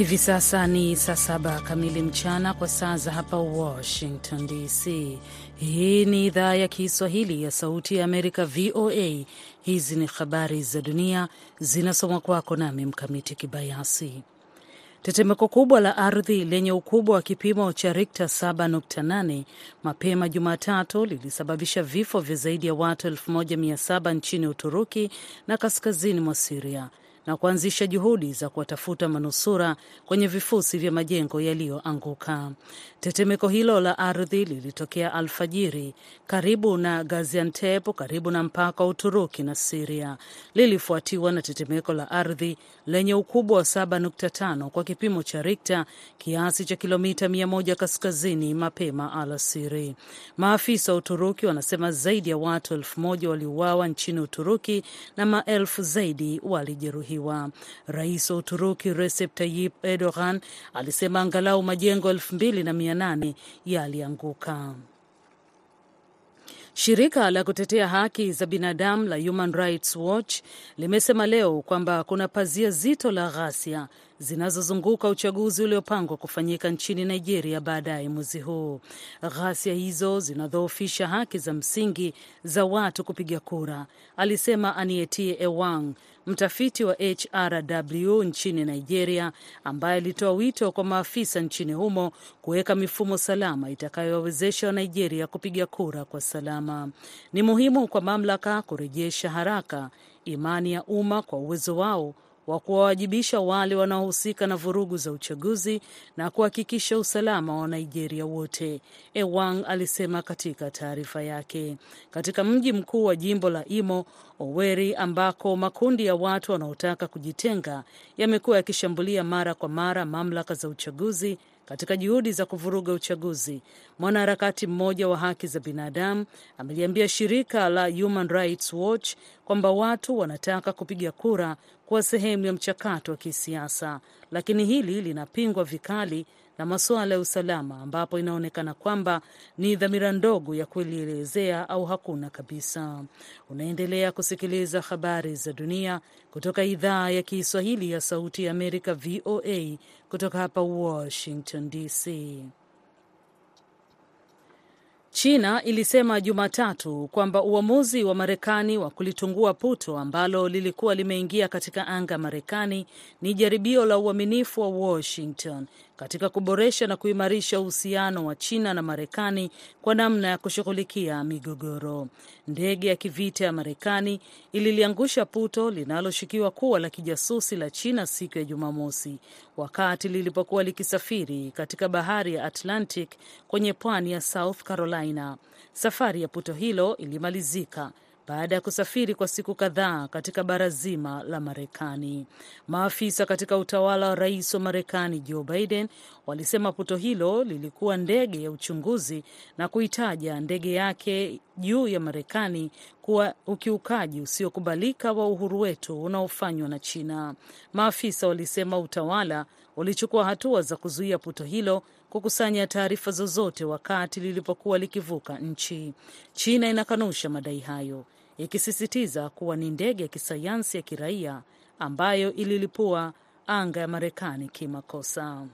Hivi sasa ni saa saba kamili mchana kwa saa za hapa Washington DC. Hii ni idhaa ya Kiswahili ya Sauti ya Amerika, VOA. Hizi ni habari za dunia zinasomwa kwako nami Mkamiti Kibayasi. Tetemeko kubwa la ardhi lenye ukubwa wa kipimo cha Rikta 7.8 mapema Jumatatu lilisababisha vifo vya zaidi ya watu 1700 nchini Uturuki na kaskazini mwa Siria na kuanzisha juhudi za kuwatafuta manusura kwenye vifusi vya majengo yaliyoanguka. Tetemeko hilo la ardhi lilitokea alfajiri karibu na Gaziantep, karibu na mpaka wa Uturuki na Siria. Lilifuatiwa na tetemeko la ardhi lenye ukubwa wa 7.5 kwa kipimo cha Rikta, kiasi cha kilomita 100 kaskazini mapema alasiri. Maafisa wa Uturuki wanasema zaidi ya watu elfu moja waliuawa nchini Uturuki na maelfu zaidi walijeruhiwa. Rais wa Uturuki Recep Tayyip Erdogan alisema angalau majengo elfu mbili na mia nane yalianguka. Shirika la kutetea haki za binadamu la Human Rights Watch limesema leo kwamba kuna pazia zito la ghasia zinazozunguka uchaguzi uliopangwa kufanyika nchini Nigeria baadaye mwezi huu. Ghasia hizo zinadhoofisha haki za msingi za watu kupiga kura, alisema Anietie Ewang, mtafiti wa HRW nchini Nigeria, ambaye alitoa wito kwa maafisa nchini humo kuweka mifumo salama itakayowawezesha Wanigeria kupiga kura kwa salama. Ni muhimu kwa mamlaka kurejesha haraka imani ya umma kwa uwezo wao wa kuwawajibisha wale wanaohusika na vurugu za uchaguzi na kuhakikisha usalama wa Nigeria wote, Ewang alisema katika taarifa yake. Katika mji mkuu wa jimbo la Imo, Oweri, ambako makundi ya watu wanaotaka kujitenga yamekuwa yakishambulia mara kwa mara mamlaka za uchaguzi katika juhudi za kuvuruga uchaguzi, mwanaharakati mmoja wa haki za binadamu ameliambia shirika la Human Rights Watch kwamba watu wanataka kupiga kura kuwa sehemu ya mchakato wa kisiasa, lakini hili linapingwa vikali na masuala ya usalama, ambapo inaonekana kwamba ni dhamira ndogo ya kulielezea au hakuna kabisa. Unaendelea kusikiliza habari za dunia kutoka idhaa ya Kiswahili ya Sauti ya Amerika, VOA, kutoka hapa Washington DC. China ilisema Jumatatu kwamba uamuzi wa Marekani wa kulitungua puto ambalo lilikuwa limeingia katika anga Marekani ni jaribio la uaminifu wa Washington katika kuboresha na kuimarisha uhusiano wa China na Marekani kwa namna ya kushughulikia migogoro. Ndege ya kivita ya Marekani ililiangusha puto linaloshukiwa kuwa la kijasusi la China siku ya Jumamosi wakati lilipokuwa likisafiri katika bahari ya Atlantic kwenye pwani ya South Carolina. Safari ya puto hilo ilimalizika baada ya kusafiri kwa siku kadhaa katika bara zima la Marekani. Maafisa katika utawala wa rais wa Marekani Joe Biden walisema puto hilo lilikuwa ndege ya uchunguzi na kuitaja ndege yake juu ya Marekani kuwa ukiukaji usiokubalika wa uhuru wetu unaofanywa na China. Maafisa walisema utawala ulichukua hatua za kuzuia puto hilo kukusanya taarifa zozote wakati lilipokuwa likivuka nchi. China inakanusha madai hayo ikisisitiza kuwa ni ndege ya kisayansi ya kiraia ambayo ililipua anga ya Marekani kimakosa.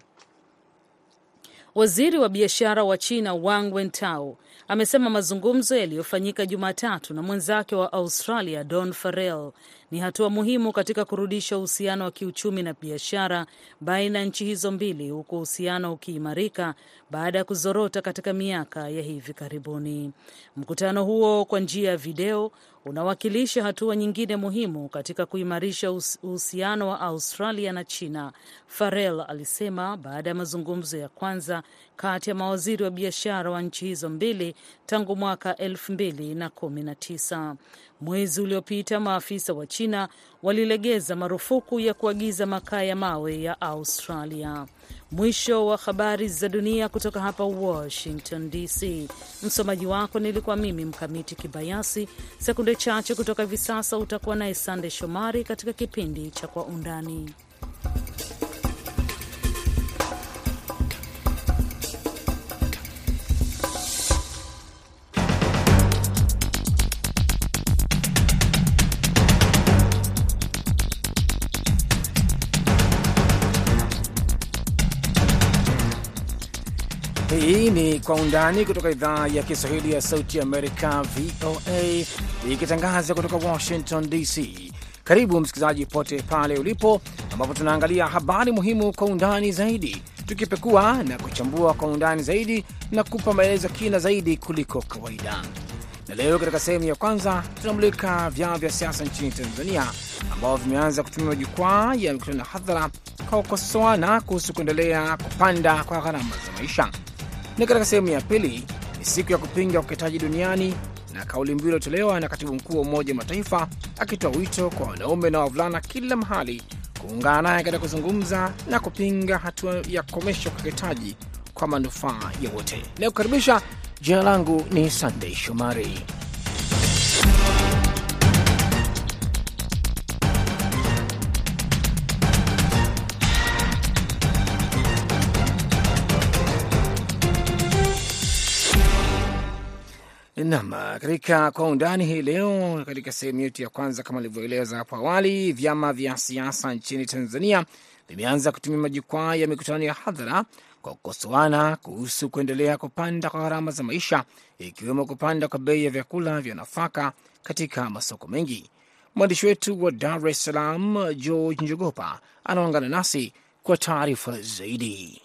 Waziri wa biashara wa China Wang Wentao amesema mazungumzo yaliyofanyika Jumatatu na mwenzake wa Australia Don Farrell ni hatua muhimu katika kurudisha uhusiano wa kiuchumi na biashara baina ya nchi hizo mbili, huku uhusiano ukiimarika baada ya kuzorota katika miaka ya hivi karibuni. Mkutano huo kwa njia ya video unawakilisha hatua nyingine muhimu katika kuimarisha uhusiano wa Australia na China, Farrell alisema baada ya mazungumzo ya kwanza kati ya mawaziri wa biashara wa nchi hizo mbili tangu mwaka elfu mbili na kumi na tisa. Mwezi uliopita maafisa wa China walilegeza marufuku ya kuagiza makaa ya mawe ya Australia. Mwisho wa habari za dunia kutoka hapa Washington DC. Msomaji wako nilikuwa mimi Mkamiti Kibayasi. Sekunde chache kutoka hivi sasa utakuwa naye Sande Shomari katika kipindi cha Kwa Undani. Kwa Undani kutoka idhaa ya Kiswahili ya Sauti Amerika, VOA, ikitangaza kutoka Washington DC. Karibu msikilizaji pote pale ulipo, ambapo tunaangalia habari muhimu kwa undani zaidi, tukipekua na kuchambua kwa undani zaidi na kupa maelezo kina zaidi kuliko kawaida. Na leo katika sehemu ya kwanza tunamulika vyama vya siasa nchini Tanzania ambao vimeanza kutumia majukwaa ya mikutano ya hadhara kwa kukosoana kuhusu kuendelea kupanda kwa gharama za maisha. Na katika sehemu ya pili ni siku ya kupinga ukeketaji duniani na kauli mbiu iliyotolewa na katibu mkuu wa Umoja wa Mataifa akitoa wito kwa wanaume na wavulana kila mahali kuungana naye katika kuzungumza na kupinga hatua ya kukomesha ukeketaji kwa manufaa ya wote. Leo jina langu ni Sandei Shomari. Nam, katika kwa undani hii leo, katika sehemu yetu ya kwanza, kama ilivyoeleza hapo awali, vyama vya siasa nchini Tanzania vimeanza kutumia majukwaa ya mikutano ya hadhara kwa kukosoana kuhusu kuendelea kupanda kwa gharama za maisha, ikiwemo kupanda kwa bei ya vyakula vya nafaka katika masoko mengi. Mwandishi wetu wa Dar es Salaam, George Njogopa, anaungana nasi kwa taarifa zaidi.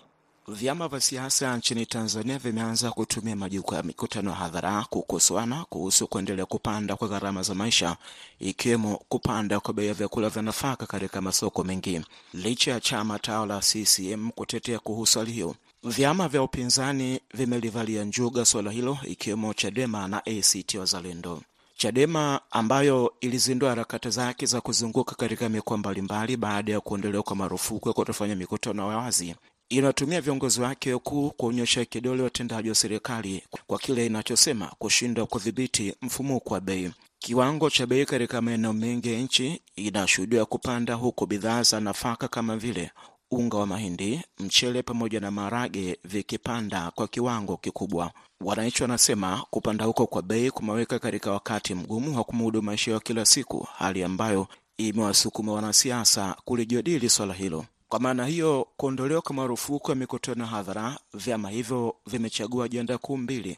Vyama vya siasa nchini Tanzania vimeanza kutumia majukwaa ya mikutano hadhara kukosoana kuhusu kuendelea kupanda kwa gharama za maisha, ikiwemo kupanda kwa bei ya vyakula vya nafaka katika masoko mengi. Licha ya chama tawala CCM kutetea kuhusu hali hiyo, vyama vya upinzani vimelivalia njuga suala hilo, ikiwemo Chadema na ACT Wazalendo. Chadema ambayo ilizindua harakati zake za kuzunguka katika mikoa mbalimbali baada ya kuondolewa kwa marufuku ya kutofanya mikutano ya wazi inatumia viongozi wake wakuu kuonyesha kidole watendaji wa serikali kwa kile inachosema kushindwa kudhibiti mfumuko wa bei. Kiwango cha bei katika maeneo mengi ya nchi inashuhudiwa kupanda, huku bidhaa za nafaka kama vile unga wa mahindi, mchele pamoja na maharage vikipanda kwa kiwango kikubwa. Wananchi wanasema kupanda huko kwa bei kumeweka katika wakati mgumu wa kumudu maisha ya kila siku, hali ambayo imewasukuma wanasiasa kulijadili swala hilo. Kwa maana hiyo, kuondolewa kwa marufuku ya mikutano hadhara, vyama hivyo vimechagua ajenda kuu mbili: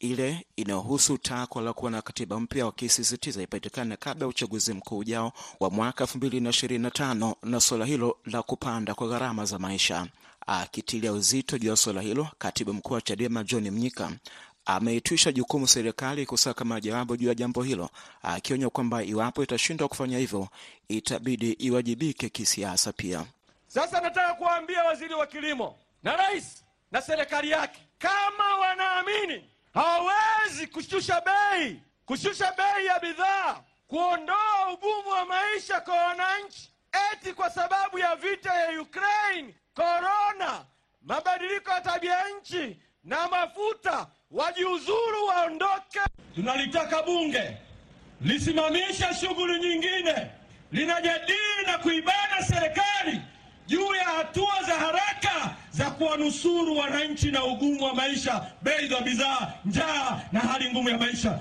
ile inayohusu takwa la kuwa na katiba mpya, wakisisitiza ipatikane kabla ya uchaguzi mkuu ujao wa mwaka elfu mbili na ishirini na tano na suala hilo la kupanda kwa gharama za maisha. Akitilia uzito juu ya suala hilo, katibu mkuu wa Chadema John Mnyika ameitwisha jukumu serikali kusaka majawabu juu ya jambo hilo, akionya kwamba iwapo itashindwa kufanya hivyo itabidi iwajibike kisiasa pia. Sasa nataka kuwaambia waziri wa kilimo na rais na serikali yake, kama wanaamini hawawezi kushusha bei, kushusha bei ya bidhaa, kuondoa ugumu wa maisha kwa wananchi, eti kwa sababu ya vita ya Ukraine, korona, mabadiliko ya tabia nchi na mafuta, wajiuzuru, waondoke. Tunalitaka bunge lisimamisha shughuli nyingine, linajadili na kuibana serikali juu ya hatua za haraka za kuwanusuru wananchi na ugumu wa maisha, bei za bidhaa, njaa na hali ngumu ya maisha.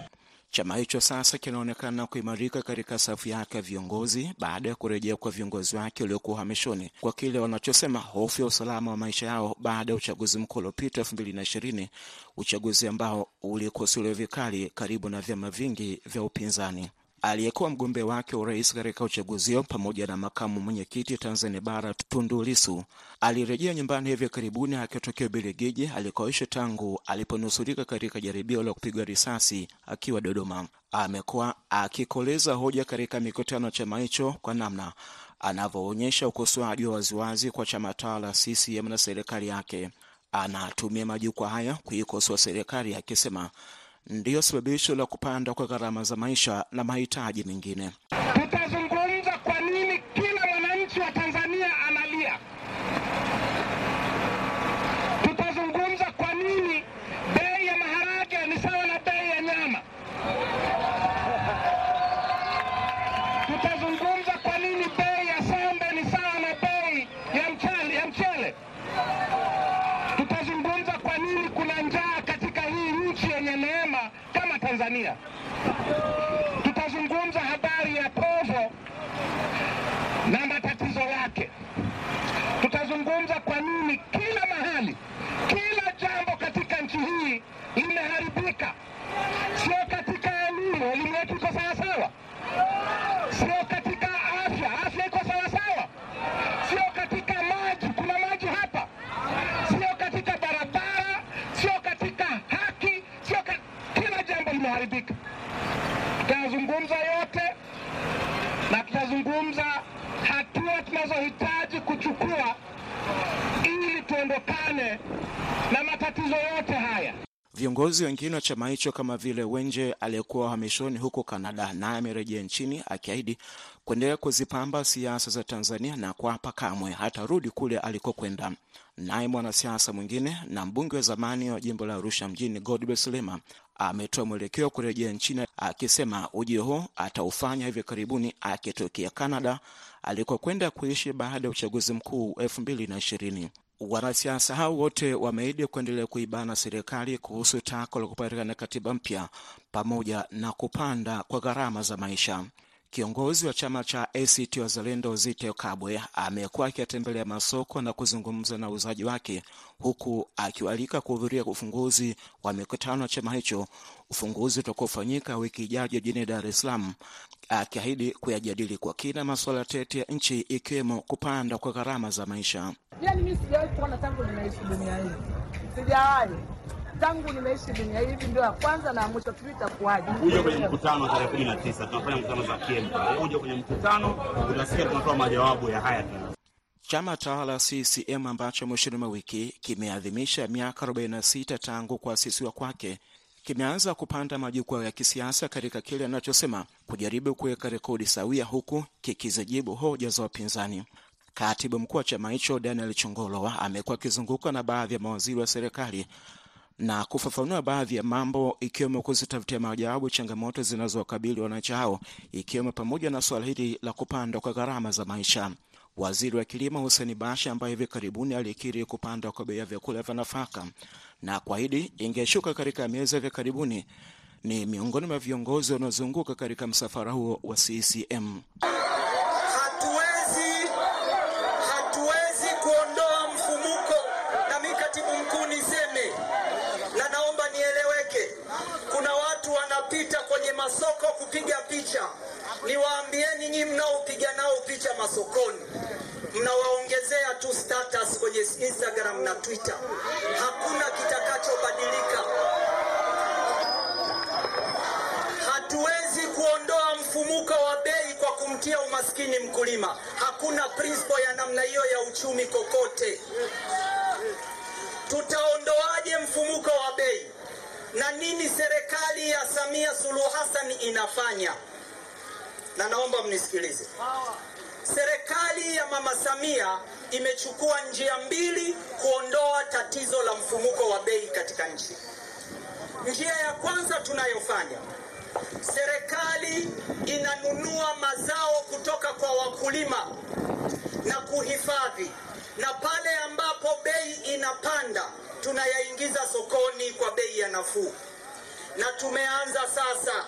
Chama hicho sasa kinaonekana kuimarika katika safu yake ya viongozi baada ya kurejea kwa viongozi wake waliokuwa uhamishoni kwa kile wanachosema hofu ya usalama wa maisha yao baada ya uchaguzi mkuu uliopita elfu mbili na ishirini, uchaguzi ambao ulikosolewa vikali karibu na vyama vingi vya upinzani. Aliyekuwa mgombea wake urais katika uchaguzi huo pamoja na makamu mwenyekiti Tanzania Bara Tundu Lissu alirejea nyumbani hivi karibuni akitokea Ubelgiji alikoishi tangu aliponusurika katika jaribio la kupigwa risasi akiwa Dodoma. Amekuwa akikoleza hoja katika mikutano ya chama hicho kwa namna anavyoonyesha ukosoaji wa waziwazi kwa chama tawala CCM na serikali yake. Anatumia majukwaa haya kuikosoa serikali akisema ndiyo sababisho la kupanda kwa gharama za maisha na mahitaji mengine. Tutazungumza kwa nini kila mwananchi wa Tanzania analia. Tutazungumza kwa nini bei ya maharage ni sawa na bei ya nyama. Tutazungumza kwa nini bei ya sembe ni sawa na bei ya mchele, ya mchele. Tutazungumza kwa nini kuna njaa katika hii nchi yenye neema kama Tanzania. Tutazungumza habari ya povo na matatizo yake. Tutazungumza kwa nini kila mahali, kila jambo tutaridhika. Tutayazungumza yote na tutazungumza hatua tunazohitaji kuchukua ili tuondokane na matatizo yote haya. Viongozi wengine wa chama hicho kama vile Wenje aliyekuwa uhamishoni huko Kanada, naye amerejea nchini akiahidi kuendelea kuzipamba siasa za Tanzania na kuapa kamwe hatarudi kule alikokwenda. Naye mwanasiasa mwingine na mbunge wa zamani wa jimbo la Arusha mjini Godbless Lema ametoa mwelekeo kurejea nchini akisema ujio huo ataufanya hivi karibuni akitokea Canada alikokwenda kuishi baada ya uchaguzi mkuu elfu mbili na ishirini. Wanasiasa hao wote wameahidi kuendelea kuibana serikali kuhusu tako la kupatikana katiba mpya pamoja na kupanda kwa gharama za maisha. Kiongozi wa chama cha ACT Wazalendo Zitto Kabwe amekuwa akiyatembelea masoko na kuzungumza na uuzaji wake, huku akiwalika kuhudhuria ufunguzi wa mikutano ya chama hicho, ufunguzi utakaofanyika wiki ijayo jijini Dar es Salaam, akiahidi kuyajadili kwa kina masuala tete ya nchi ikiwemo kupanda kwa gharama za maisha. Yani mimi sijawahi kuona tangu nimeishi dunia hii, sijawahi tangu nimeishi dunia hii. Hivi ndio ya kwanza na mwisho, sijui itakuwaje. Uje kwenye mkutano tarehe kumi na tisa tunafanya mkutano za kiembe. uje kwenye mkutano utasikia tunatoa majawabu ya haya tena. Chama tawala CCM ambacho mwishoni mwa wiki kimeadhimisha miaka 46 tangu kuasisiwa kwake kimeanza kupanda majukwaa ya kisiasa katika kile anachosema kujaribu kuweka rekodi sawia, huku kikizijibu hoja za wapinzani. Katibu mkuu wa chama hicho Daniel Chongolowa amekuwa akizungukwa na baadhi ya mawaziri wa serikali na kufafanua baadhi ya mambo ikiwemo kuzitafutia majawabu changamoto zinazowakabili wananchi hao ikiwemo pamoja na suala hili la kupanda kwa gharama za maisha. Waziri wa kilimo Hussein Bashe, ambaye hivi karibuni alikiri kupanda kwa bei ya vyakula vya nafaka na kuahidi ingeshuka katika miezi ya hivi karibuni, ni miongoni mwa viongozi wanaozunguka katika msafara huo wa CCM. Masoko kupiga picha. Niwaambieni nyinyi mnaopiga nao picha masokoni, mnawaongezea tu status kwenye Instagram na Twitter. Hakuna kitakachobadilika. Hatuwezi kuondoa mfumuko wa bei kwa kumtia umaskini mkulima. Hakuna principle ya namna hiyo ya uchumi kokote. Tutaondoaje mfumuko wa bei? Na nini serikali ya Samia Suluhu Hassan inafanya? Na naomba mnisikilize. Serikali ya Mama Samia imechukua njia mbili kuondoa tatizo la mfumuko wa bei katika nchi. Njia ya kwanza tunayofanya, serikali inanunua mazao kutoka kwa wakulima na kuhifadhi, na pale ambapo bei inapanda tunayaingiza sokoni kwa bei ya nafuu, na tumeanza sasa.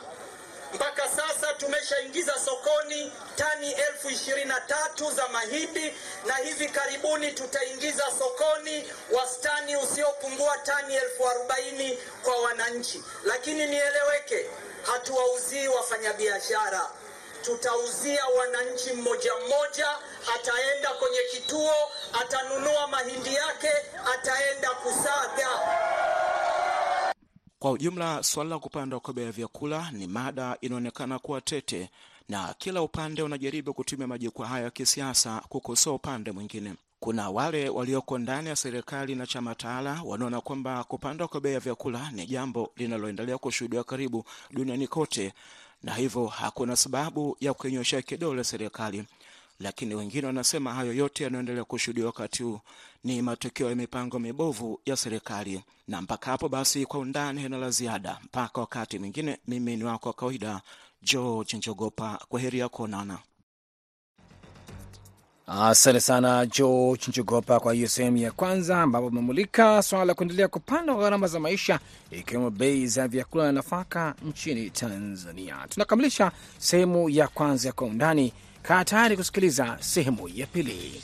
Mpaka sasa tumeshaingiza sokoni tani elfu ishirini na tatu za mahindi na hivi karibuni tutaingiza sokoni wastani usiopungua tani elfu arobaini kwa wananchi. Lakini nieleweke, hatuwauzii wafanyabiashara, tutauzia wananchi mmoja mmoja. Ataenda kwenye kituo, atanunua mahindi yake, ataenda kusaga. Kwa ujumla, suala la kupanda kwa bei ya vyakula ni mada inaonekana kuwa tete, na kila upande unajaribu kutumia majukwaa hayo ya kisiasa kukosoa upande mwingine. Kuna wale walioko ndani ya serikali na chama tawala wanaona kwamba kupanda kwa bei ya vyakula ni jambo linaloendelea kushuhudiwa karibu duniani kote, na hivyo hakuna sababu ya kuinyoshea kidole serikali lakini wengine wanasema hayo yote yanayoendelea kushuhudiwa wakati huu ni matokeo ya mipango mibovu ya serikali. Na mpaka hapo basi, kwa undani hena la ziada, mpaka wakati mwingine. Mimi ni wako wa kawaida George Njogopa, kwa heri ya kuonana. Asante sana George Njogopa kwa hiyo sehemu ya kwanza, ambapo umemulika swala la kuendelea kupanda kwa gharama za maisha ikiwemo bei za vyakula na nafaka nchini Tanzania. Tunakamilisha sehemu ya kwanza ya kwa undani. Kaa tayari kusikiliza sehemu ya pili.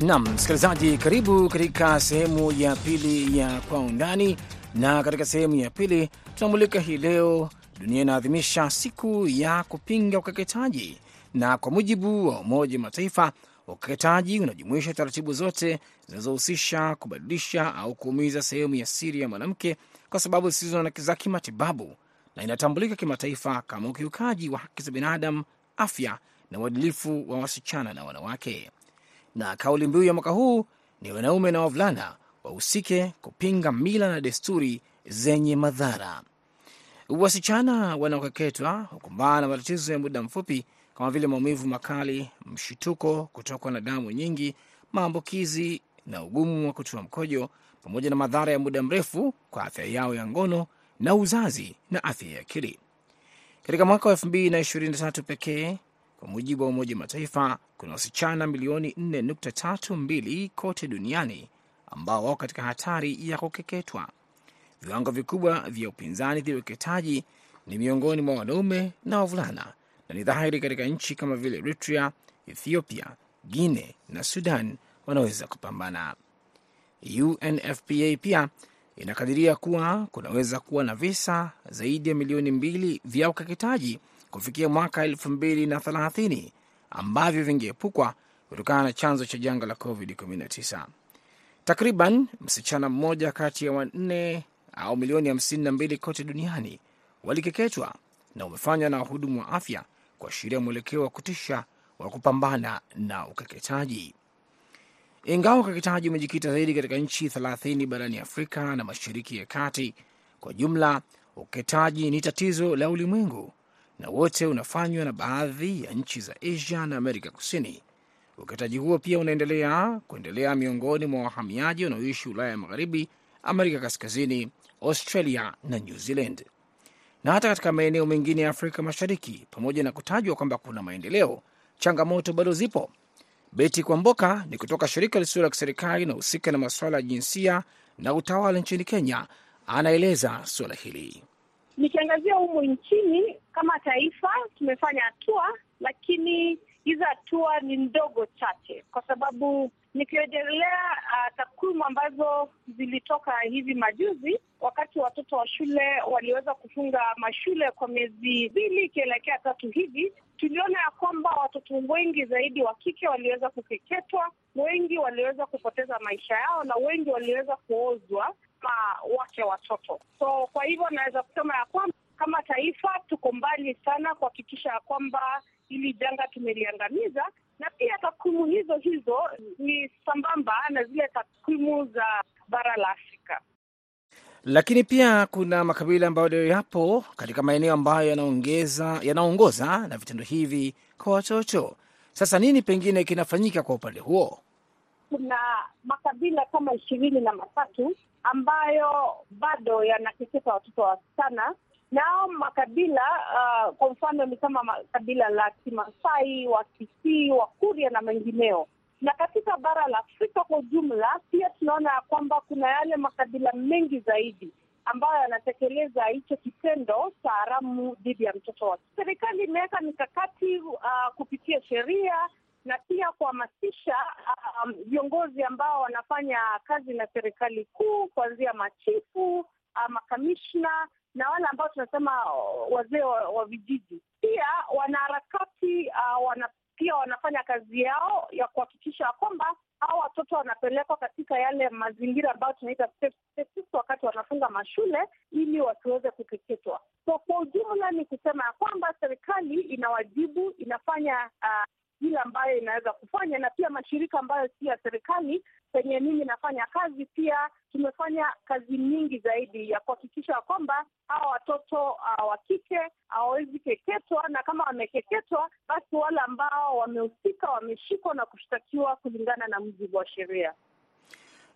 Nam msikilizaji, karibu katika sehemu ya pili ya kwa undani, na katika sehemu ya pili tunamulika hii leo dunia inaadhimisha siku ya kupinga ukeketaji, na kwa mujibu wa Umoja wa Mataifa, ukeketaji unajumuisha taratibu zote zinazohusisha kubadilisha au kuumiza sehemu ya siri ya mwanamke kwa sababu zisizo za kimatibabu, na inatambulika kimataifa kama ukiukaji wa haki za binadamu, afya na uadilifu wa wasichana na wanawake. Na kauli mbiu ya mwaka huu ni wanaume na wavulana wahusike kupinga mila na desturi zenye madhara. Wasichana wanaokeketwa hukumbana na matatizo ya muda mfupi kama vile maumivu makali, mshituko, kutokwa na damu nyingi, maambukizi na ugumu wa kutoa mkojo, pamoja na madhara ya muda mrefu kwa afya yao ya ngono na uzazi na afya ya akili. Katika mwaka wa 2023 pekee, kwa mujibu wa Umoja Mataifa, kuna wasichana milioni 4.32 kote duniani ambao wako katika hatari ya kukeketwa. Viwango vikubwa vya upinzani dhidi ya ukeketaji ni miongoni mwa wanaume na wavulana, na ni dhahiri katika nchi kama vile Eritrea, Ethiopia, Guine na Sudan wanaweza kupambana. UNFPA pia inakadiria kuwa kunaweza kuwa na visa zaidi ya milioni mbili vya ukeketaji kufikia mwaka elfu mbili na thelathini ambavyo vingeepukwa kutokana na chanzo cha janga la COVID-19. Takriban msichana mmoja kati ya wanne au milioni hamsini na mbili kote duniani walikeketwa na umefanywa na wahudumu wa afya kuashiria mwelekeo wa kutisha wa kupambana na ukeketaji. Ingawa ukeketaji umejikita zaidi katika nchi 30 barani Afrika na Mashariki ya Kati, kwa jumla ukeketaji ni tatizo la ulimwengu na wote unafanywa na baadhi ya nchi za Asia na Amerika Kusini. Ukataji huo pia unaendelea kuendelea miongoni mwa wahamiaji wanaoishi Ulaya ya Magharibi, Amerika Kaskazini, Australia na New Zealand na hata katika maeneo mengine ya Afrika Mashariki. Pamoja na kutajwa kwamba kuna maendeleo, changamoto bado zipo. Beti Kwamboka ni kutoka shirika lisilo la kiserikali linahusika na masuala ya jinsia na utawala nchini Kenya, anaeleza suala hili. Nikiangazia humu nchini, taifa tumefanya hatua, lakini hizo hatua ni ndogo chache, kwa sababu nikirejelea uh, takwimu ambazo zilitoka hivi majuzi, wakati watoto wa shule waliweza kufunga mashule kwa miezi mbili ikielekea tatu hivi, tuliona ya kwamba watoto wengi zaidi wa kike waliweza kukeketwa, wengi waliweza kupoteza maisha yao, na wengi waliweza kuozwa ma wake watoto. So kwa hivyo naweza kusema ya kwamba kama taifa tuko mbali sana kuhakikisha ya kwamba hili janga tumeliangamiza, na pia takwimu hizo hizo ni sambamba na zile takwimu za bara la Afrika. Lakini pia kuna makabila ambayo leo yapo katika maeneo ambayo yanaongeza yanaongoza na vitendo hivi kwa watoto. Sasa nini pengine kinafanyika kwa upande huo? Kuna makabila kama ishirini na matatu ambayo bado yanateketa watoto wasichana nao makabila uh, kwa mfano ni kama kabila la Kimasai, Wakisii, Wakuria na mengineo. Na katika bara la Afrika kwa ujumla pia tunaona ya kwamba kuna yale makabila mengi zaidi ambayo yanatekeleza hicho kitendo cha haramu dhidi ya mtoto wake. Serikali imeweka mikakati uh, kupitia sheria na pia kuhamasisha viongozi um, ambao wanafanya kazi na serikali kuu kuanzia machifu, uh, makamishna na wale ambao tunasema wazee wa, vijiji. Pia wanaharakati uh, wana, pia wanafanya kazi yao ya kuhakikisha kwamba hao watoto wanapelekwa katika yale mazingira ambayo tunaita wakati wanafunga mashule ili wasiweze kukeketwa. So kwa ujumla ni kusema ya kwamba serikali ina wajibu, inafanya uh, ile ambayo inaweza kufanya, na pia mashirika ambayo si ya serikali penye mimi nafanya kazi, pia tumefanya kazi nyingi zaidi ya kuhakikisha kwamba hawa watoto uh, wa kike hawawezi keketwa, na kama wamekeketwa, basi wale ambao wamehusika wameshikwa na kushtakiwa kulingana na mujibu wa sheria.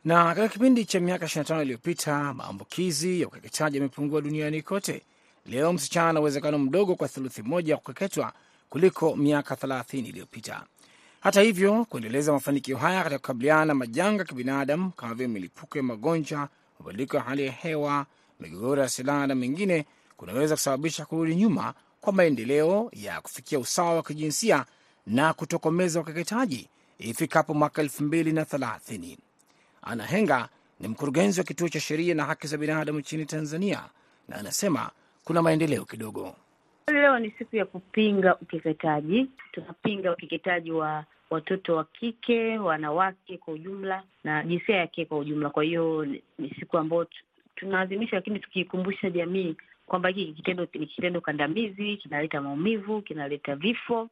Na katika kipindi cha miaka 25 iliyopita maambukizi ya ukeketaji yamepungua duniani kote. Leo msichana ana uwezekano mdogo kwa theluthi moja ya kukeketwa kuliko miaka 30 iliyopita. Hata hivyo, kuendeleza mafanikio haya katika kukabiliana na majanga ya kibinadamu kama vile milipuko ya magonjwa, mabadiliko ya hali ya hewa, migogoro ya silaha na mengine kunaweza kusababisha kurudi nyuma kwa maendeleo ya kufikia usawa wa kijinsia na kutokomeza ukeketaji ifikapo mwaka elfu mbili na thelathini. Ana Henga ni mkurugenzi wa kituo cha sheria na haki za binadamu nchini Tanzania na anasema kuna maendeleo kidogo. Leo ni siku ya kupinga ukeketaji. Tunapinga ukeketaji wa watoto wa kike, wanawake kwa ujumla na jinsia ya kike kwa ujumla. Kwa hiyo ni siku ambayo tunaadhimisha, lakini tukiikumbusha jamii kwamba hiki kitendo ni kitendo kandamizi, kinaleta maumivu, kinaleta vifo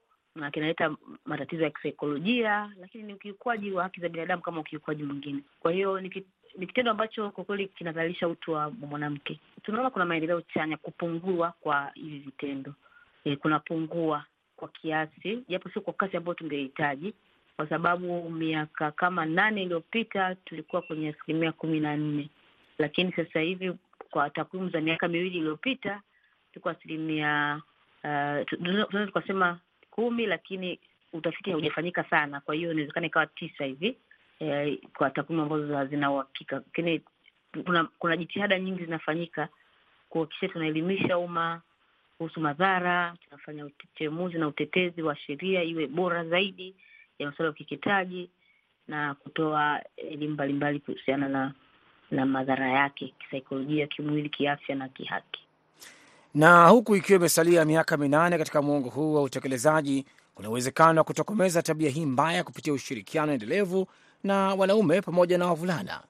kinaleta matatizo ya kisaikolojia, lakini ni ukiukwaji wa haki za binadamu kama ukiukwaji mwingine. Kwa hiyo ni kitendo ambacho kwa kweli kinadhalilisha utu wa mwanamke. Tunaona kuna maendeleo chanya, kupungua kwa hivi vitendo e, kunapungua kwa kiasi, japo sio kwa kasi ambayo tungehitaji, kwa sababu miaka kama nane iliyopita tulikuwa kwenye asilimia kumi na nne, lakini sasa hivi kwa takwimu za miaka miwili iliyopita tuko asilimia uh, tunaweza tukasema kumi, lakini utafiti haujafanyika sana, kwa hiyo inawezekana ikawa tisa hivi eh, kwa takwimu ambazo hazina uhakika, lakini kuna kuna jitihada nyingi zinafanyika kuhakikisha tunaelimisha umma kuhusu madhara, tunafanya uchemuzi na utetezi wa sheria iwe bora zaidi ya masuala ya ukeketaji na kutoa elimu mbalimbali kuhusiana na na madhara yake kisaikolojia, kimwili, kiafya na kihaki. Na huku ikiwa imesalia miaka minane katika mwongo huu wa utekelezaji, kuna uwezekano wa kutokomeza tabia hii mbaya kupitia ushirikiano endelevu na wanaume pamoja na wavulana.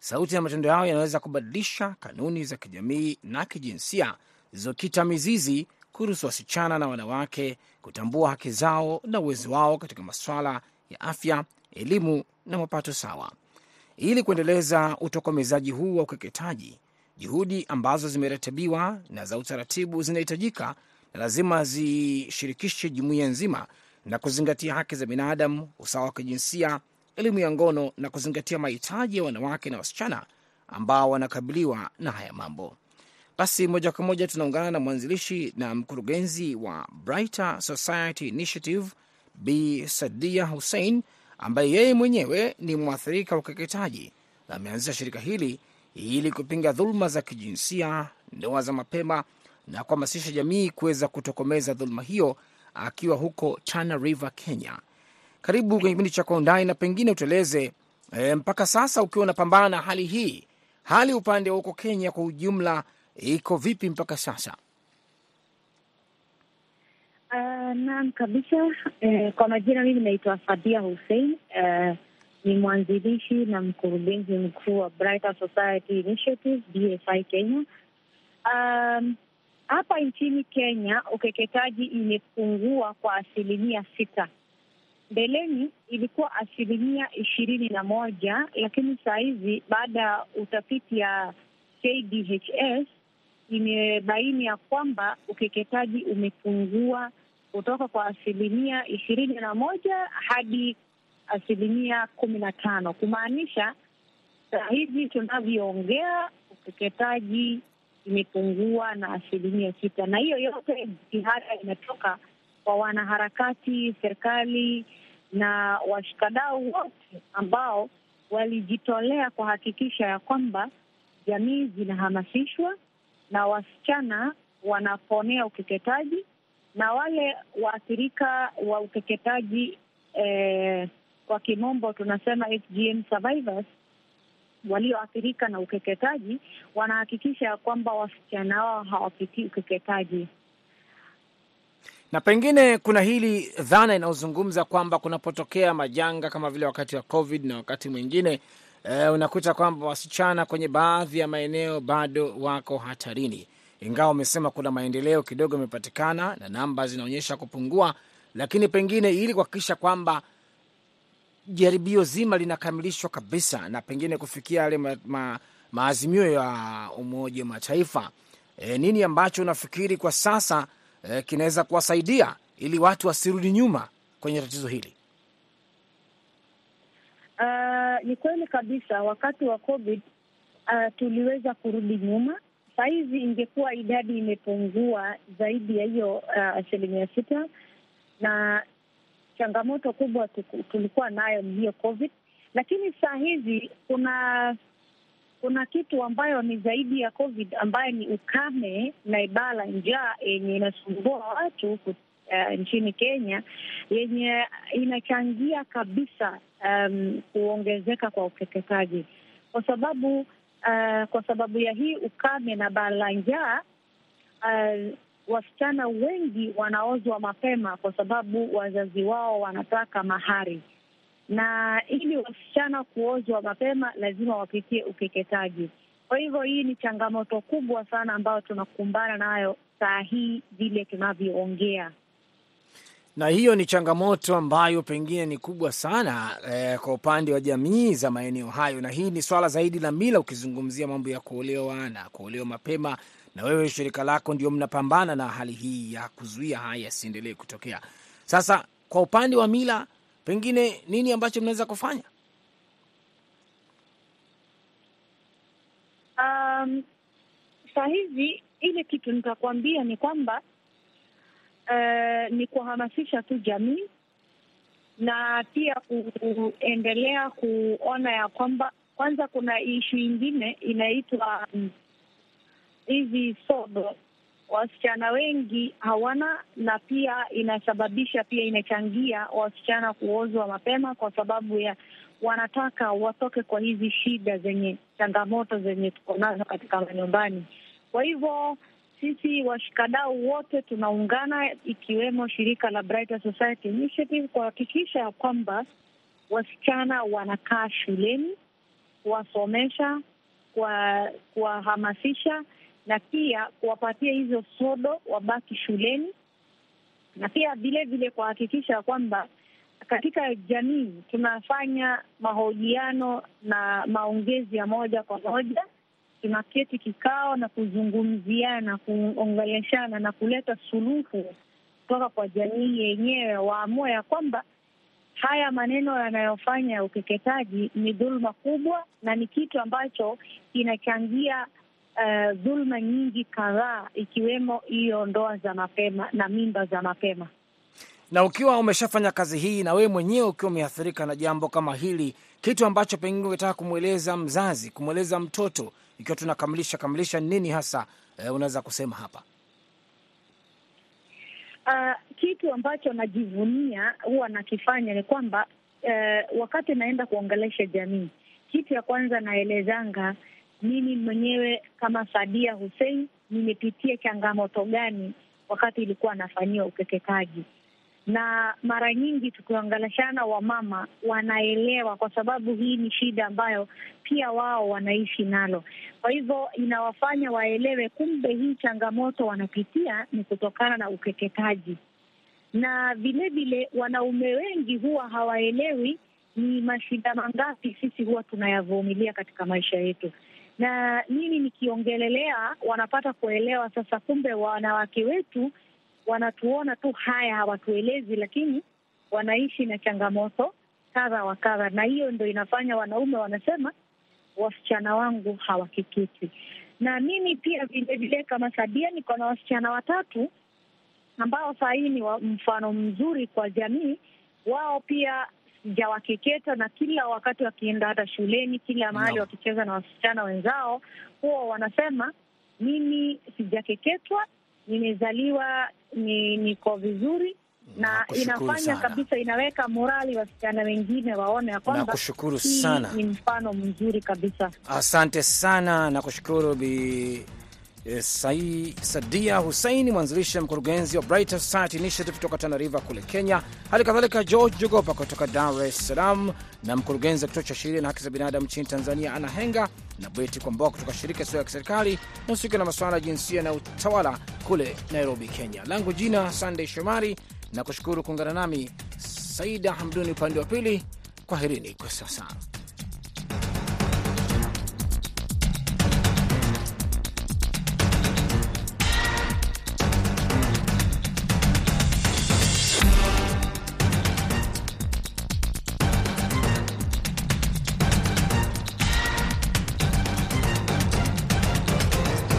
Sauti na matendo yao yanaweza kubadilisha kanuni za kijamii na kijinsia zilizokita mizizi, kuruhusu wasichana na wanawake kutambua haki zao na uwezo wao katika masuala ya afya, elimu na mapato sawa. Ili kuendeleza utokomezaji huu wa ukeketaji, juhudi ambazo zimeratibiwa na za utaratibu zinahitajika na lazima zishirikishe jumuiya nzima na kuzingatia haki za binadamu, usawa wa kijinsia, elimu ya ngono na kuzingatia mahitaji ya wanawake na wasichana ambao wanakabiliwa na haya mambo. Basi moja kwa moja tunaungana na mwanzilishi na mkurugenzi wa Brighter Society Initiative Bi Sadia Hussein ambaye yeye mwenyewe ni mwathirika wa ukeketaji na ameanzisha shirika hili ili kupinga dhuluma za kijinsia, ndoa za mapema na kuhamasisha jamii kuweza kutokomeza dhuluma hiyo, akiwa huko Tana River, Kenya. Karibu kwenye kipindi cha Kwa Undani na pengine utueleze e, mpaka sasa ukiwa unapambana na hali hii, hali upande wa huko Kenya kwa ujumla iko vipi mpaka sasa? Uh, naam kabisa. Uh, kwa majina mimi naitwa Fadia Hussein. Uh, ni mwanzilishi na mkurugenzi mkuu wa Brighter Society Initiative BSI Kenya. Um, hapa nchini Kenya ukeketaji imepungua kwa asilimia sita. Mbeleni ilikuwa asilimia ishirini na moja, lakini saa hizi baada ya utafiti ya KDHS imebaini ya kwamba ukeketaji umepungua kutoka kwa asilimia ishirini na moja hadi asilimia kumi na tano. Kumaanisha saa hizi tunavyoongea ukeketaji imepungua na asilimia sita, na hiyo yote jitihada imetoka kwa wanaharakati, serikali na washikadau wote ambao walijitolea kuhakikisha ya kwamba jamii zinahamasishwa na wasichana wanaponea ukeketaji na wale waathirika wa ukeketaji eh, kwa kimombo tunasema FGM survivors walioathirika na ukeketaji wanahakikisha kwamba wasichana wao hawapitii ukeketaji. Na pengine kuna hili dhana inayozungumza kwamba kunapotokea majanga kama vile wakati wa COVID na wakati mwingine eh, unakuta kwamba wasichana kwenye baadhi ya maeneo bado wako hatarini, ingawa umesema kuna maendeleo kidogo yamepatikana na namba zinaonyesha kupungua, lakini pengine ili kuhakikisha kwamba jaribio zima linakamilishwa kabisa na pengine kufikia yale ma, ma, maazimio ya Umoja wa Mataifa, e, nini ambacho unafikiri kwa sasa e, kinaweza kuwasaidia ili watu wasirudi nyuma kwenye tatizo hili? Uh, ni kweli kabisa. Wakati wa COVID uh, tuliweza kurudi nyuma. Sahizi ingekuwa idadi imepungua zaidi ya hiyo uh, asilimia sita, na changamoto kubwa tulikuwa nayo ni hiyo COVID, lakini saa hizi kuna kuna kitu ambayo ni zaidi ya COVID ambayo ni ukame na ibala, njaa yenye inasumbua watu uh, nchini Kenya yenye inachangia kabisa um, kuongezeka kwa ukeketaji. Kwa sababu uh, kwa sababu ya hii ukame na baa la njaa uh, wasichana wengi wanaozwa mapema kwa sababu wazazi wao wanataka mahari, na ili wasichana kuozwa mapema lazima wapitie ukeketaji. Kwa hivyo hii ni changamoto kubwa sana ambayo tunakumbana nayo saa hii vile tunavyoongea. Na hiyo ni changamoto ambayo pengine ni kubwa sana eh, kwa upande wa jamii za maeneo hayo, na hii ni swala zaidi la mila, ukizungumzia mambo ya kuolewa na kuolewa mapema, na wewe shirika lako ndio mnapambana na hali hii ya kuzuia haya yasiendelee kutokea. Sasa kwa upande wa mila, pengine nini ambacho mnaweza kufanya? Um, saa hizi ile kitu nitakwambia ni kwamba uh, ni kuhamasisha tu jamii na pia kuendelea kuona ya kwamba kwanza kuna ishu ingine inaitwa hizi sodo wasichana wengi hawana, na pia inasababisha pia inachangia wasichana kuozwa mapema kwa sababu ya wanataka watoke kwa hizi shida zenye changamoto zenye tuko nazo katika manyumbani. Kwa hivyo sisi washikadau wote tunaungana, ikiwemo shirika la Brighter Society Initiative kuhakikisha ya kwamba wasichana wanakaa shuleni, kuwasomesha, kuwahamasisha na pia kuwapatia hizo sodo wabaki shuleni, na pia vilevile kuhakikisha kwamba katika jamii tunafanya mahojiano na maongezi ya moja kwa moja. Tunaketi kikao na kuzungumziana, kuongeleshana na kuleta suluhu kutoka kwa jamii yenyewe, waamue ya kwamba haya maneno yanayofanya ya ukeketaji ni dhuluma kubwa na ni kitu ambacho kinachangia uh, dhuluma nyingi kadhaa, ikiwemo hiyo ndoa za mapema na mimba za mapema na ukiwa umeshafanya kazi hii na wewe mwenyewe ukiwa umeathirika na jambo kama hili, kitu ambacho pengine ungetaka kumweleza mzazi, kumweleza mtoto, ikiwa tunakamilisha kamilisha, nini hasa uh, unaweza kusema hapa? Uh, kitu ambacho najivunia huwa nakifanya ni kwamba uh, wakati naenda kuongelesha jamii, kitu ya kwanza naelezanga mimi mwenyewe kama Sadia Hussein nimepitia changamoto gani wakati ilikuwa anafanyiwa ukeketaji na mara nyingi tukiongeleshana, wamama wanaelewa, kwa sababu hii ni shida ambayo pia wao wanaishi nalo. Kwa hivyo inawafanya waelewe, kumbe hii changamoto wanapitia ni kutokana na ukeketaji. Na vilevile wanaume wengi huwa hawaelewi ni mashida mangapi sisi huwa tunayavumilia katika maisha yetu, na mimi nikiongelelea, wanapata kuelewa. Sasa, kumbe wanawake wetu wanatuona tu haya, hawatuelezi, lakini wanaishi na changamoto kadha wa kadha, na hiyo ndo inafanya wanaume wanasema wasichana wangu hawakikiti. Na mimi pia vilevile kama Sadia niko na wasichana watatu ambao saa hii ni mfano mzuri kwa jamii. Wao pia sijawakeketa, na kila wakati wakienda hata shuleni, kila mahali no. wakicheza na wasichana wenzao, huwa wanasema mimi sijakeketwa nimezaliwa ni niko vizuri na inafanya sana. Kabisa inaweka morali wasichana wengine waone ya kwamba sana, ni mfano mzuri kabisa. Asante sana, nakushukuru Bi Sai Sadia Hussein, mwanzilishi mkurugenzi wa Brighter Society Initiative kutoka Tana River kule Kenya, hali kadhalika George Jogopa kutoka Dar es Salaam na mkurugenzi wa kituo cha sheria na haki za binadamu nchini Tanzania Ana Henga na Beti Kwamboa kutoka shirika sio ya kiserikali nahusika na masuala ya jinsia na utawala kule Nairobi, Kenya. Langu jina Sandey Shomari na kushukuru kuungana nami Saida Hamduni upande wa pili. Kwaherini kwa sasa.